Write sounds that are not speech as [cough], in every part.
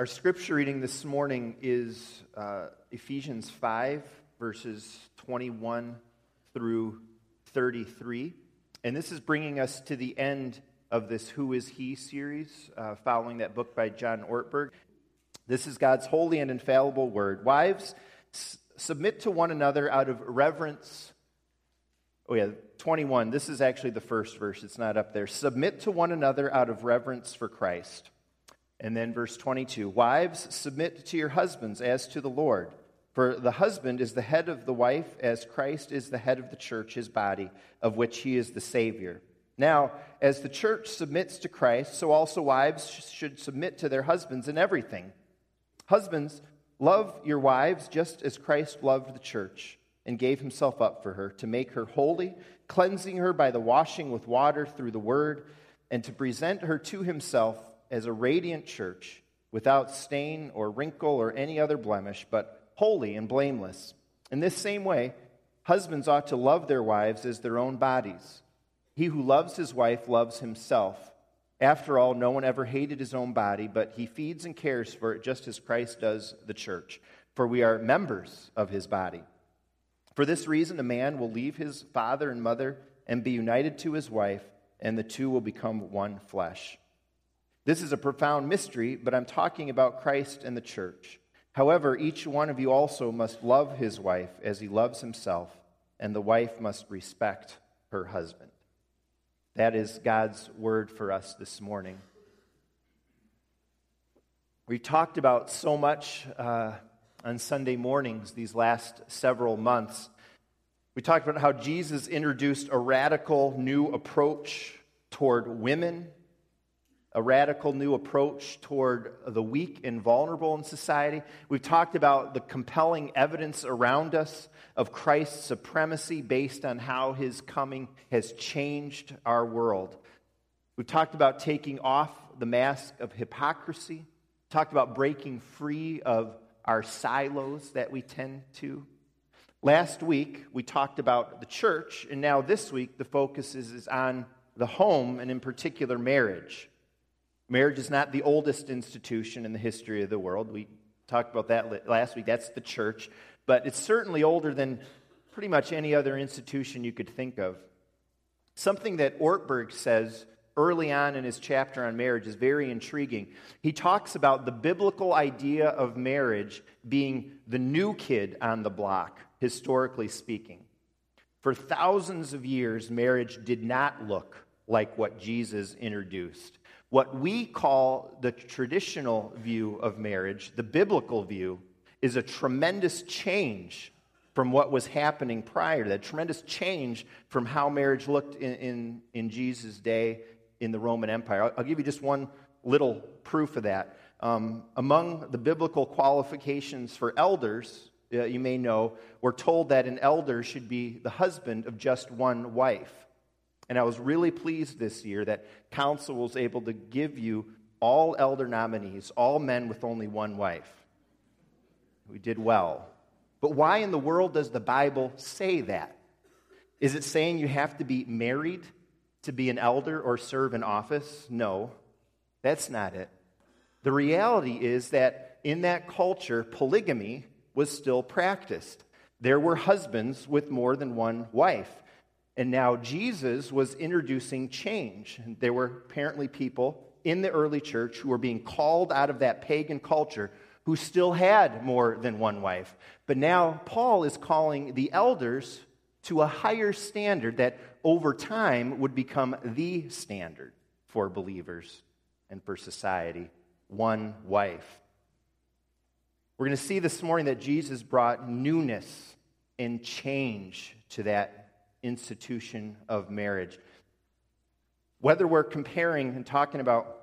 Our scripture reading this morning is uh, Ephesians 5, verses 21 through 33. And this is bringing us to the end of this Who is He series, uh, following that book by John Ortberg. This is God's holy and infallible word. Wives, s- submit to one another out of reverence. Oh, yeah, 21. This is actually the first verse, it's not up there. Submit to one another out of reverence for Christ. And then verse 22 Wives, submit to your husbands as to the Lord. For the husband is the head of the wife, as Christ is the head of the church, his body, of which he is the Savior. Now, as the church submits to Christ, so also wives should submit to their husbands in everything. Husbands, love your wives just as Christ loved the church and gave himself up for her, to make her holy, cleansing her by the washing with water through the word, and to present her to himself as a radiant church, without stain or wrinkle or any other blemish, but holy and blameless. In this same way, husbands ought to love their wives as their own bodies. He who loves his wife loves himself. After all, no one ever hated his own body, but he feeds and cares for it just as Christ does the church. For we are members of his body. For this reason, a man will leave his father and mother and be united to his wife, and the two will become one flesh. This is a profound mystery, but I'm talking about Christ and the church. However, each one of you also must love his wife as he loves himself, and the wife must respect her husband. That is God's word for us this morning. We talked about so much uh, on Sunday mornings these last several months. We talked about how Jesus introduced a radical new approach toward women a radical new approach toward the weak and vulnerable in society. We've talked about the compelling evidence around us of Christ's supremacy based on how his coming has changed our world. We've talked about taking off the mask of hypocrisy, talked about breaking free of our silos that we tend to. Last week, we talked about the church, and now this week, the focus is, is on the home, and in particular, marriage. Marriage is not the oldest institution in the history of the world. We talked about that last week. That's the church. But it's certainly older than pretty much any other institution you could think of. Something that Ortberg says early on in his chapter on marriage is very intriguing. He talks about the biblical idea of marriage being the new kid on the block, historically speaking. For thousands of years, marriage did not look like what Jesus introduced. What we call the traditional view of marriage, the biblical view, is a tremendous change from what was happening prior to that, tremendous change from how marriage looked in, in, in Jesus' day in the Roman Empire. I'll, I'll, give you just one little proof of that. Um, among the biblical qualifications for elders, uh, you may know, we're told that an elder should be the husband of just one wife. And I was really pleased this year that council was able to give you all elder nominees, all men with only one wife. We did well. But why in the world does the Bible say that? Is it saying you have to be married to be an elder or serve in office? No, that's not it. The reality is that in that culture, polygamy was still practiced. There were husbands with more than one wife. And now Jesus was introducing change. There were apparently people in the early church who were being called out of that pagan culture who still had more than one wife. But now Paul is calling the elders to a higher standard that over time would become the standard for believers and for society one wife. We're going to see this morning that Jesus brought newness and change to that institution of marriage. Whether we're comparing and talking about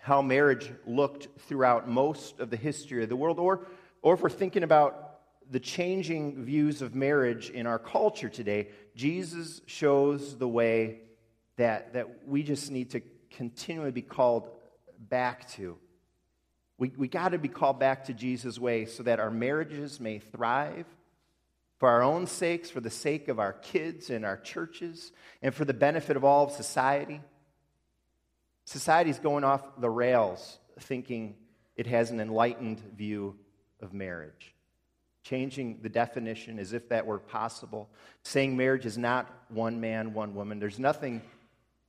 how marriage looked throughout most of the history of the world, or, or if we're thinking about the changing views of marriage in our culture today, Jesus shows the way that, that we just need to continually be called back to. We, we got to be called back to Jesus' way so that our marriages may thrive for our own sakes, for the sake of our kids and our churches, and for the benefit of all of society. Society's going off the rails thinking it has an enlightened view of marriage. Changing the definition as if that were possible. Saying marriage is not one man, one woman. There's nothing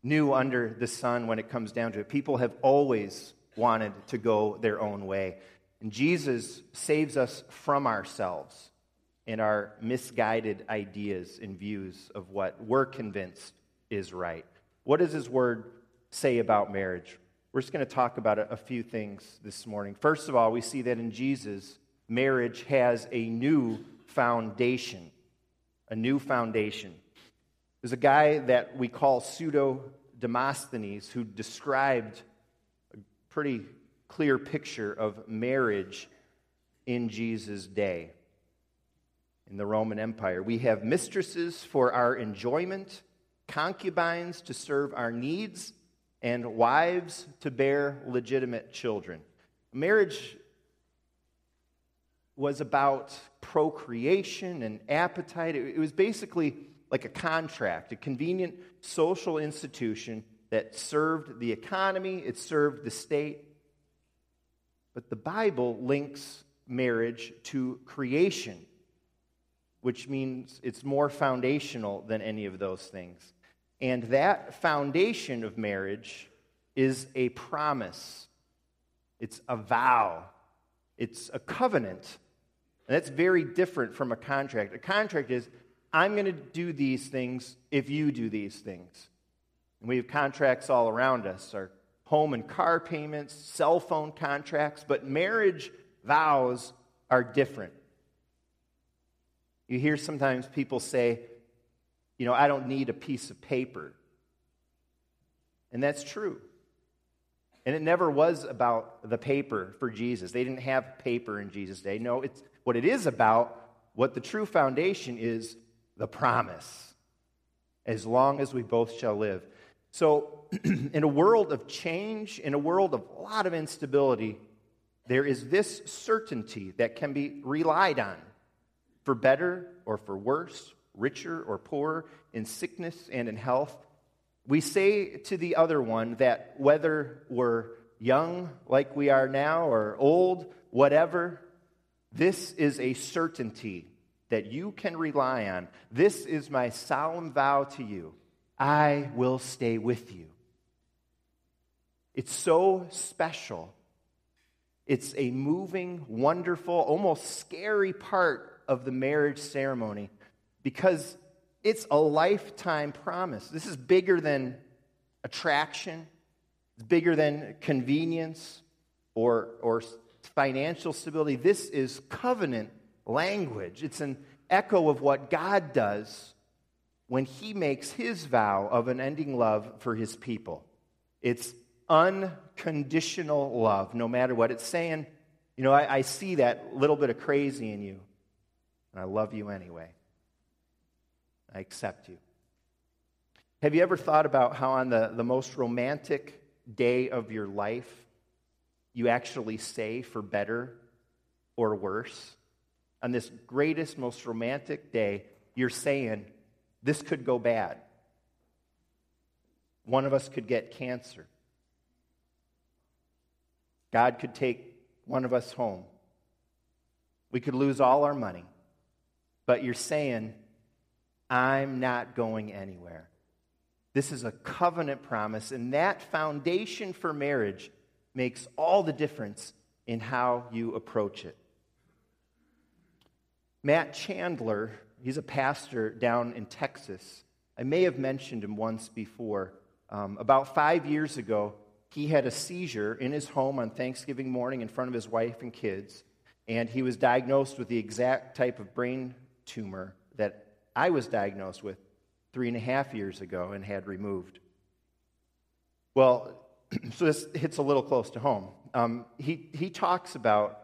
new under the sun when it comes down to it. People have always wanted to go their own way. And Jesus saves us from ourselves and our misguided ideas and views of what we're convinced is right. What does his word say about marriage? We're just going to talk about a, few things this morning. First of all, we see that in Jesus, marriage has a new foundation. A new foundation. There's a guy that we call Pseudo Demosthenes who described a pretty clear picture of marriage in Jesus' day in the Roman Empire. We have mistresses for our enjoyment, concubines to serve our needs, and wives to bear legitimate children. Marriage was about procreation and appetite. It was basically like a contract, a convenient social institution that served the economy, it served the state. But the Bible links marriage to creation, which means it's more foundational than any of those things. And that foundation of marriage is a promise, it's a vow, it's a covenant. And that's very different from a contract. A contract is I'm going to do these things if you do these things. And we have contracts all around us our home and car payments, cell phone contracts, but marriage vows are different. You hear sometimes people say, you know, I don't need a piece of paper. And that's true. And it never was about the paper for Jesus. They didn't have paper in Jesus' day. No, it's what it is about, what the true foundation is the promise, as long as we both shall live. So, [clears throat] in a world of change, in a world of a lot of instability, there is this certainty that can be relied on for better or for worse, richer or poorer, in sickness and in health. We say to the other one that whether we're young like we are now or old, whatever, this is a certainty that you can rely on. This is my solemn vow to you I will stay with you. It's so special. It's a moving, wonderful, almost scary part of the marriage ceremony because it's a lifetime promise. This is bigger than attraction, it's bigger than convenience or, or financial stability. This is covenant language. It's an echo of what God does when he makes his vow of an ending love for his people. It's unconditional love, no matter what. It's saying, you know, I, I see that little bit of crazy in you, and I love you anyway. I accept you. Have you ever thought about how, on the, the most romantic day of your life, you actually say for better or worse? on this greatest, most romantic day, you're saying, this could go bad. One of us could get cancer. God could take one of us home. We could lose all our money. But you're saying, I'm not going anywhere. This is a covenant promise, and that foundation for marriage makes all the difference in how you approach it. Matt Chandler, he's a pastor down in Texas. I may have mentioned him once before. Um, about five years ago, he had a seizure in his home on Thanksgiving morning in front of his wife and kids, and he was diagnosed with the exact type of brain tumor that I was diagnosed with three and a half years ago and had removed. Well, [clears throat] so this hits a little close to home. Um, he, he talks about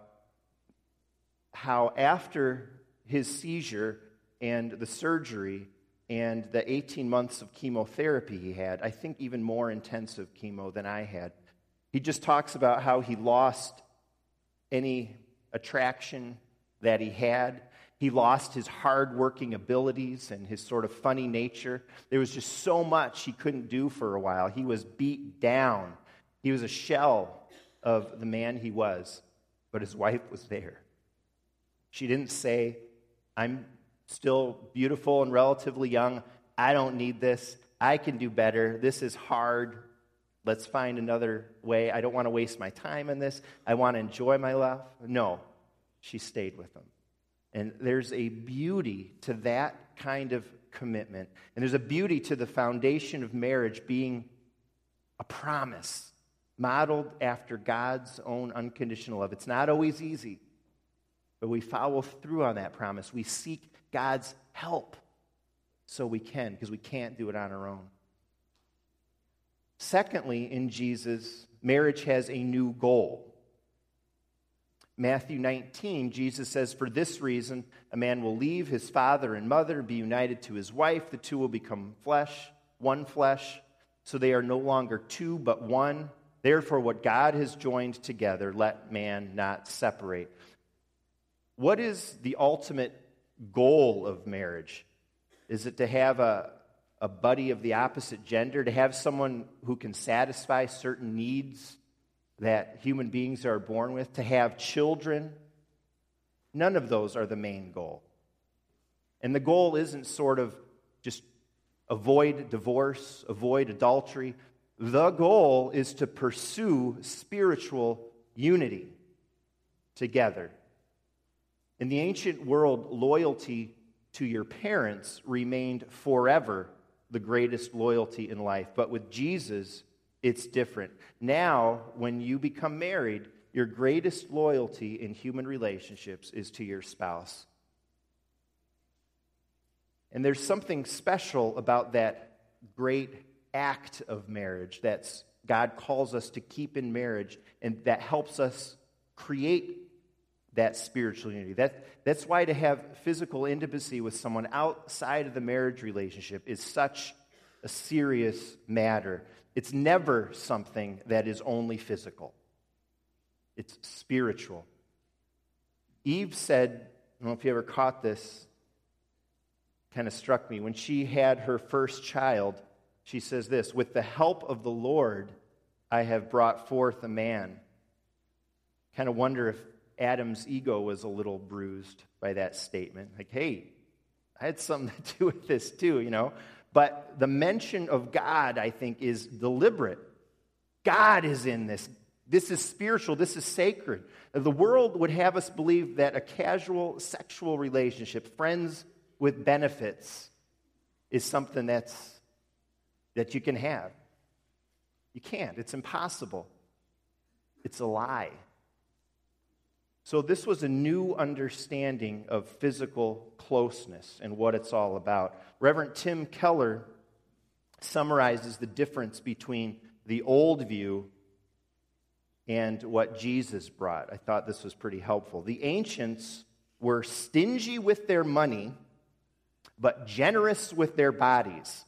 how after his seizure and the surgery and the 18 months of chemotherapy he had, I think even more intensive chemo than I had. He just talks about how he lost any attraction that he had. He lost his hardworking abilities and his sort of funny nature. There was just so much he couldn't do for a while. He was beat down. He was a shell of the man he was, but his wife was there. She didn't say, I'm still beautiful and relatively young. I don't need this. I can do better. This is hard. Let's find another way. I don't want to waste my time in this. I want to enjoy my life. No, she stayed with him. And there's a beauty to that kind of commitment. And there's a beauty to the foundation of marriage being a promise modeled after God's own unconditional love. It's not always easy, but we follow through on that promise. We seek God's help so we can, because we can't do it on our own. Secondly, in Jesus, marriage has a new goal. Matthew 19, Jesus says, For this reason, a man will leave his father and mother, be united to his wife. The two will become flesh, one flesh. So they are no longer two, but one. Therefore, what God has joined together, let man not separate. What is the ultimate goal of marriage? Is it to have a, a buddy of the opposite gender, to have someone who can satisfy certain needs that human beings are born with, to have children. None of those are the main goal. And the goal isn't sort of just avoid divorce, avoid adultery. The goal is to pursue spiritual unity together. In the ancient world, loyalty to your parents remained forever the greatest loyalty in life. But with Jesus, it's different. Now, when you become married, your greatest loyalty in human relationships is to your spouse. And there's something special about that great act of marriage that God calls us to keep in marriage and that helps us create that spiritual unity. That, that's why to have physical intimacy with someone outside of the marriage relationship is such a serious matter. It's never something that is only physical, it's spiritual. Eve said, I don't know if you ever caught this, kind of struck me. When she had her first child, she says this With the help of the Lord, I have brought forth a man. Kind of wonder if Adam's ego was a little bruised by that statement. Like, hey, I had something [laughs] to do with this too, you know. But the mention of God, I think, is deliberate. God is in this. This is spiritual. This is sacred. The world would have us believe that a casual sexual relationship, friends with benefits, is something that's, that you can have. You can't. It's impossible. It's a lie. So, this was a new understanding of physical closeness and what it's all about. Reverend Tim Keller summarizes the difference between the old view and what Jesus brought. I thought this was pretty helpful. The ancients were stingy with their money, but generous with their bodies.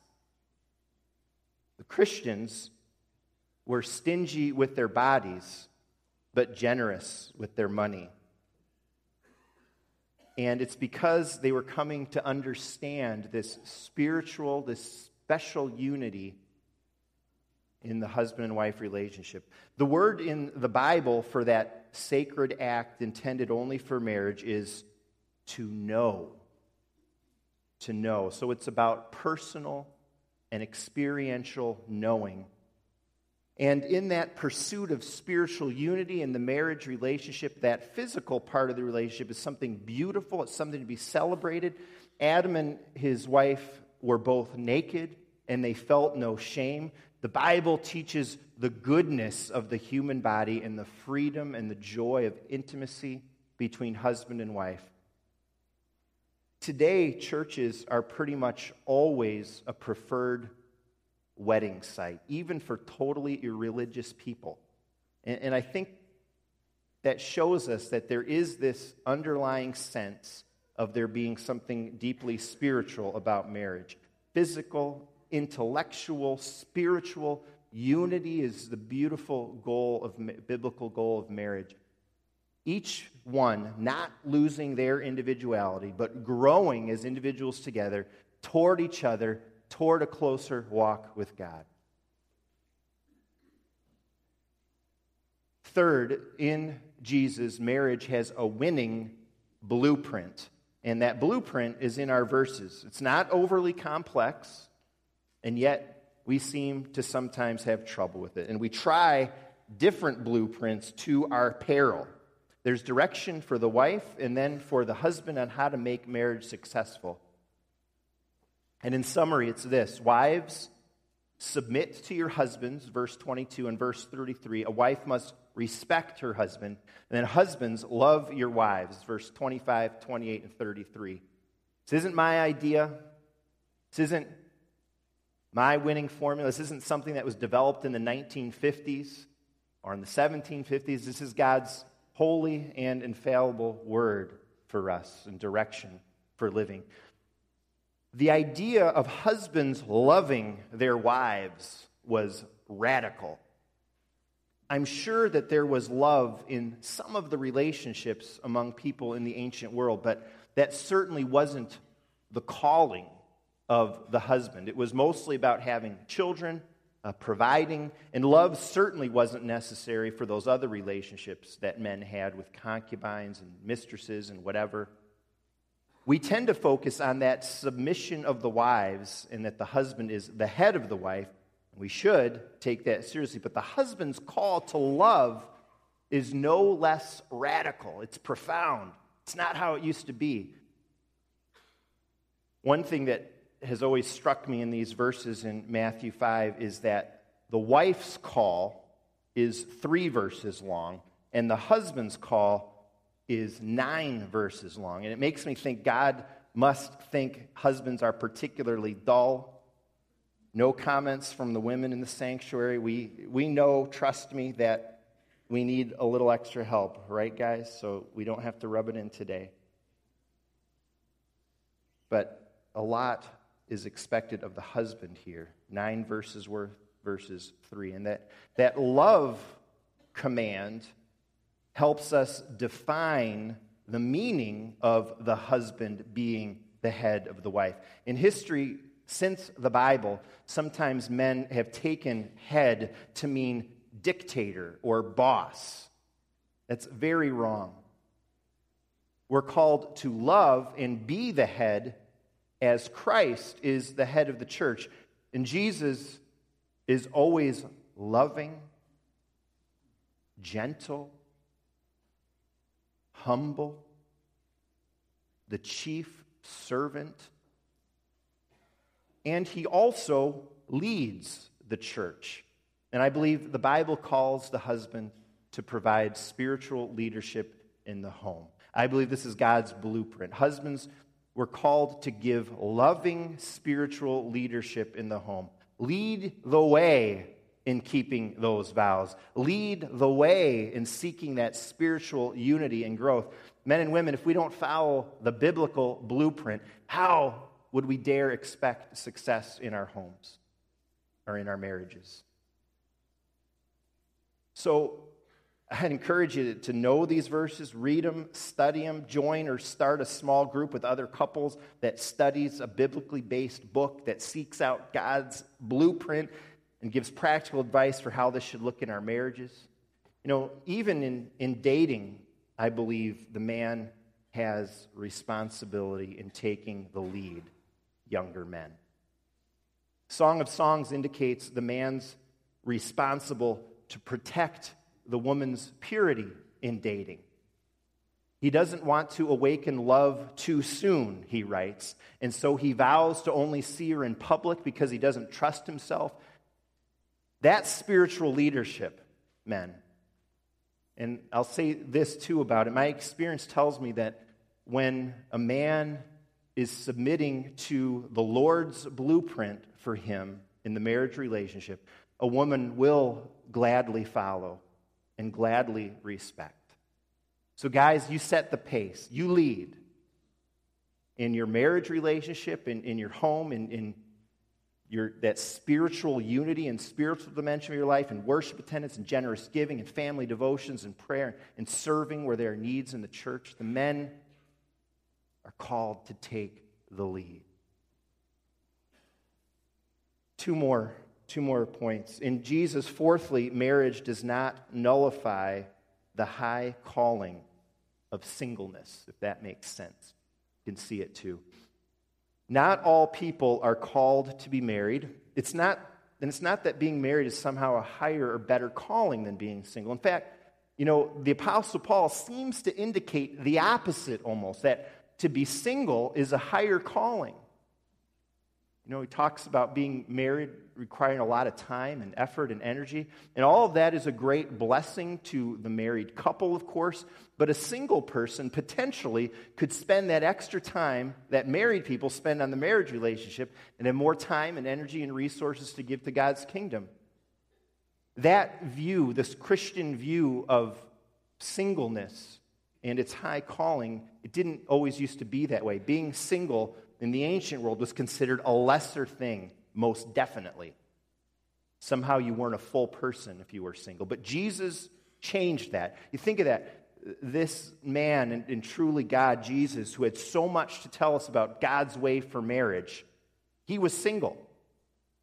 The Christians were stingy with their bodies, but generous with their money. And it's because they were coming to understand this spiritual, this special unity in the husband and wife relationship. The word in the Bible for that sacred act intended only for marriage is to know. To know. So it's about personal and experiential knowing and in that pursuit of spiritual unity in the marriage relationship, that physical part of the relationship is something beautiful, it's something to be celebrated. Adam and his wife were both naked and they felt no shame. The Bible teaches the goodness of the human body and the freedom and the joy of intimacy between husband and wife. Today, churches are pretty much always a preferred wedding site, even for totally irreligious people. And, and I think that shows us that there is this underlying sense of there being something deeply spiritual about marriage. Physical, intellectual, spiritual unity is the beautiful goal of biblical goal of marriage. Each one not losing their individuality, but growing as individuals together toward each other toward a closer walk with God. Third, in Jesus, marriage has a winning blueprint. And that blueprint is in our verses. It's not overly complex, and yet we seem to sometimes have trouble with it. And we try different blueprints to our peril. There's direction for the wife and then for the husband on how to make marriage successful. And in summary, it's this Wives, submit to your husbands, verse 22 and verse 33. A wife must respect her husband. And then, husbands, love your wives, verse 25, 28, and 33. This isn't my idea. This isn't my winning formula. This isn't something that was developed in the 1950s or in the 1750s. This is God's holy and infallible word for us and direction for living. The idea of husbands loving their wives was radical. I'm sure that there was love in some of the relationships among people in the ancient world, but that certainly wasn't the calling of the husband. It was mostly about having children, uh, providing, and love certainly wasn't necessary for those other relationships that men had with concubines and mistresses and whatever. We tend to focus on that submission of the wives and that the husband is the head of the wife we should take that seriously. But the husband's call to love is no less radical, it's profound. It's not how it used to be. One thing that has always struck me in these verses in Matthew 5 is that the wife's call is three verses long, and the husband's call is nine verses long. And it makes me think God must think husbands are particularly dull no comments from the women in the sanctuary. We, we know, trust me, that we need a little extra help, right, guys? So we don't have to rub it in today. But a lot is expected of the husband here. Nine verses worth, verses three. And that, that love command helps us define the meaning of the husband being the head of the wife. In history, since the Bible, sometimes men have taken head to mean dictator or boss. That's very wrong. We're called to love and be the head as Christ is the head of the church. And Jesus is always loving, gentle, humble, the chief servant and he also leads the church. And I believe the Bible calls the husband to provide spiritual leadership in the home. I believe this is God's blueprint. Husbands were called to give loving spiritual leadership in the home. Lead the way in keeping those vows. Lead the way in seeking that spiritual unity and growth. Men and women, if we don't follow the biblical blueprint, how would we dare expect success in our homes or in our marriages? So, I'd encourage you to know these verses, read them, study them, join or start a small group with other couples that studies a biblically based book that seeks out God's blueprint and gives practical advice for how this should look in our marriages. You know, even in, in dating, I believe the man has responsibility in taking the lead younger men. Song of Songs indicates the man's responsible to protect the woman's purity in dating. He doesn't want to awaken love too soon, he writes, and so he vows to only see her in public because he doesn't trust himself. That's spiritual leadership, men. And I'll say this too about it. My experience tells me that when a man is submitting to the Lord's blueprint for him in the marriage relationship, a woman will gladly follow and gladly respect. So, guys, you set the pace, you lead in your marriage relationship, in, in your home, in, in your, that spiritual unity and spiritual dimension of your life, and worship attendance, and generous giving, and family devotions, and prayer, and serving where there are needs in the church. The men are called to take the lead. Two more two more points. In Jesus, fourthly, marriage does not nullify the high calling of singleness, if that makes sense. You can see it too. Not all people are called to be married. It's not, and it's not that being married is somehow a higher or better calling than being single. In fact, you know, the Apostle Paul seems to indicate the opposite almost, that to be single is a higher calling. You know, he talks about being married requiring a lot of time and effort and energy. And all of that is a great blessing to the married couple, of course. But a single person potentially could spend that extra time that married people spend on the marriage relationship and have more time and energy and resources to give to God's kingdom. That view, this Christian view of singleness and its high calling, it didn't always used to be that way. Being single in the ancient world was considered a lesser thing, most definitely. Somehow you weren't a full person if you were single. But Jesus changed that. You think of that. This man and, and truly God, Jesus, who had so much to tell us about God's way for marriage, he was single.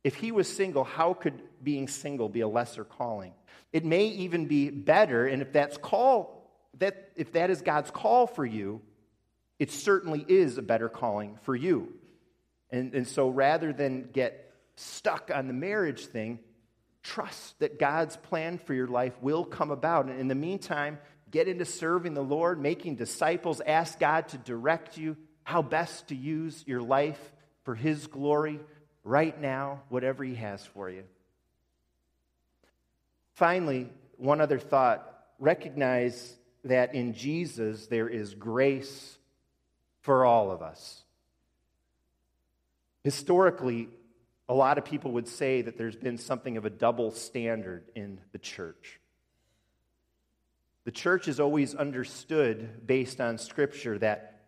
If he was single, how could being single be a lesser calling? It may even be better, and if that's call, that if that is God's call for you, it certainly is a better calling for you. And, and so rather than get stuck on the marriage thing, trust that God's plan for your life will come about. And in the meantime, get into serving the Lord, making disciples, ask God to direct you how best to use your life for His glory right now, whatever He has for you. Finally, one other thought recognize that in Jesus there is grace for all of us. Historically, a lot of people would say that there's been something of a double standard in the church. The church is always understood, based on Scripture, that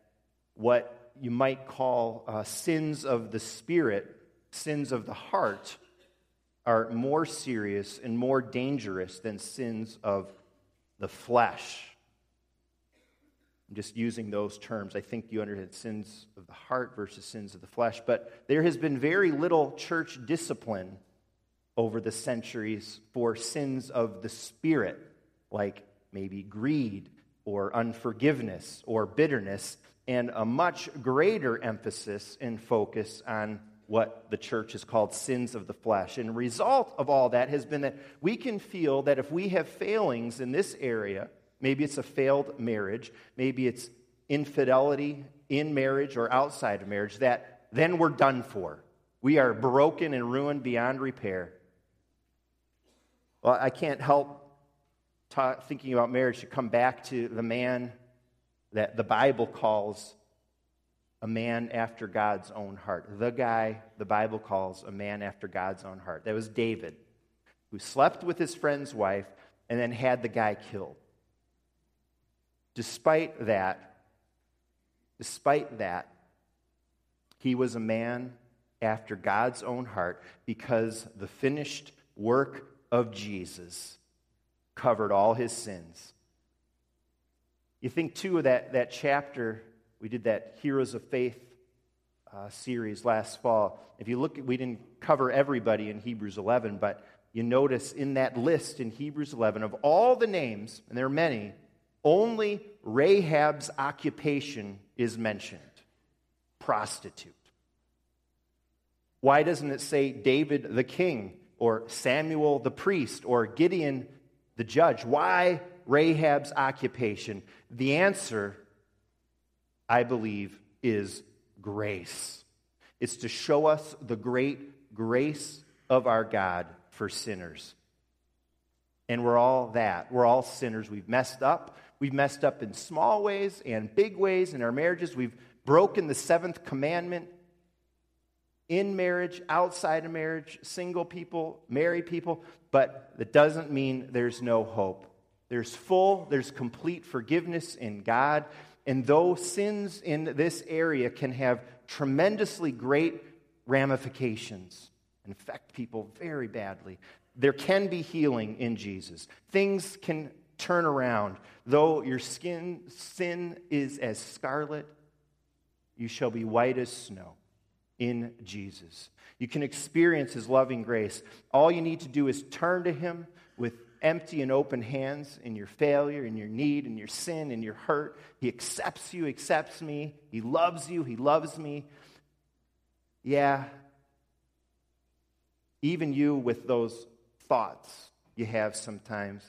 what you might call uh, sins of the spirit, sins of the heart, are more serious and more dangerous than sins of the flesh. I'm just using those terms. I think you understand sins of the heart versus sins of the flesh. But there has been very little church discipline over the centuries for sins of the spirit, like maybe greed or unforgiveness or bitterness, and a much greater emphasis and focus on what the church has called sins of the flesh. And the result of all that has been that we can feel that if we have failings in this area, Maybe it's a failed marriage. Maybe it's infidelity in marriage or outside of marriage, that then we're done for. We are broken and ruined beyond repair. Well, I can't help ta- thinking about marriage to come back to the man that the Bible calls a man after God's own heart. The guy the Bible calls a man after God's own heart. That was David, who slept with his friend's wife and then had the guy killed. Despite that, despite that, he was a man after God's own heart because the finished work of Jesus covered all his sins. You think, too, of that, that chapter, we did that Heroes of Faith uh, series last fall. If you look, we didn't cover everybody in Hebrews 11, but you notice in that list in Hebrews 11 of all the names, and there are many, only Rahab's occupation is mentioned prostitute. Why doesn't it say David the king or Samuel the priest or Gideon the judge? Why Rahab's occupation? The answer, I believe, is grace. It's to show us the great grace of our God for sinners. And we're all that. We're all sinners. We've messed up. We've messed up in small ways and big ways in our marriages. We've broken the seventh commandment in marriage, outside of marriage, single people, married people, but that doesn't mean there's no hope. There's full, there's complete forgiveness in God. And though sins in this area can have tremendously great ramifications and affect people very badly, there can be healing in Jesus. Things can turn around. Though your skin sin is as scarlet, you shall be white as snow. in Jesus. You can experience his loving grace. All you need to do is turn to him with empty and open hands in your failure, in your need, in your sin, in your hurt. He accepts you, accepts me. He loves you, he loves me. Yeah, even you with those thoughts you have sometimes.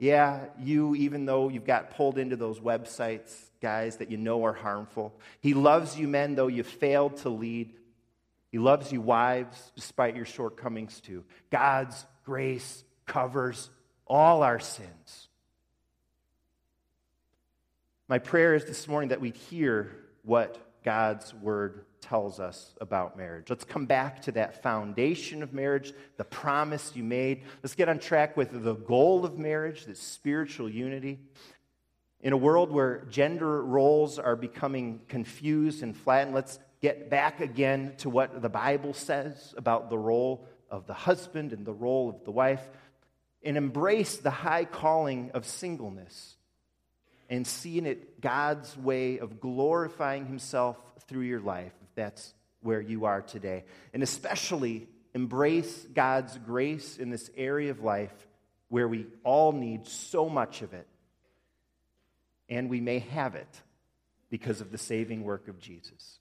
Yeah, you, even though you've got pulled into those websites, guys, that you know are harmful. He loves you, men, though you failed to lead. He loves you, wives, despite your shortcomings, too. God's grace covers all our sins. My prayer is this morning that we'd hear what God's word tells us about marriage. Let's come back to that foundation of marriage, the promise you made. Let's get on track with the goal of marriage, this spiritual unity. In a world where gender roles are becoming confused and flattened, let's get back again to what the Bible says about the role of the husband and the role of the wife and embrace the high calling of singleness and seeing it God's way of glorifying Himself through your life, if that's where you are today. And especially embrace God's grace in this area of life where we all need so much of it. And we may have it because of the saving work of Jesus.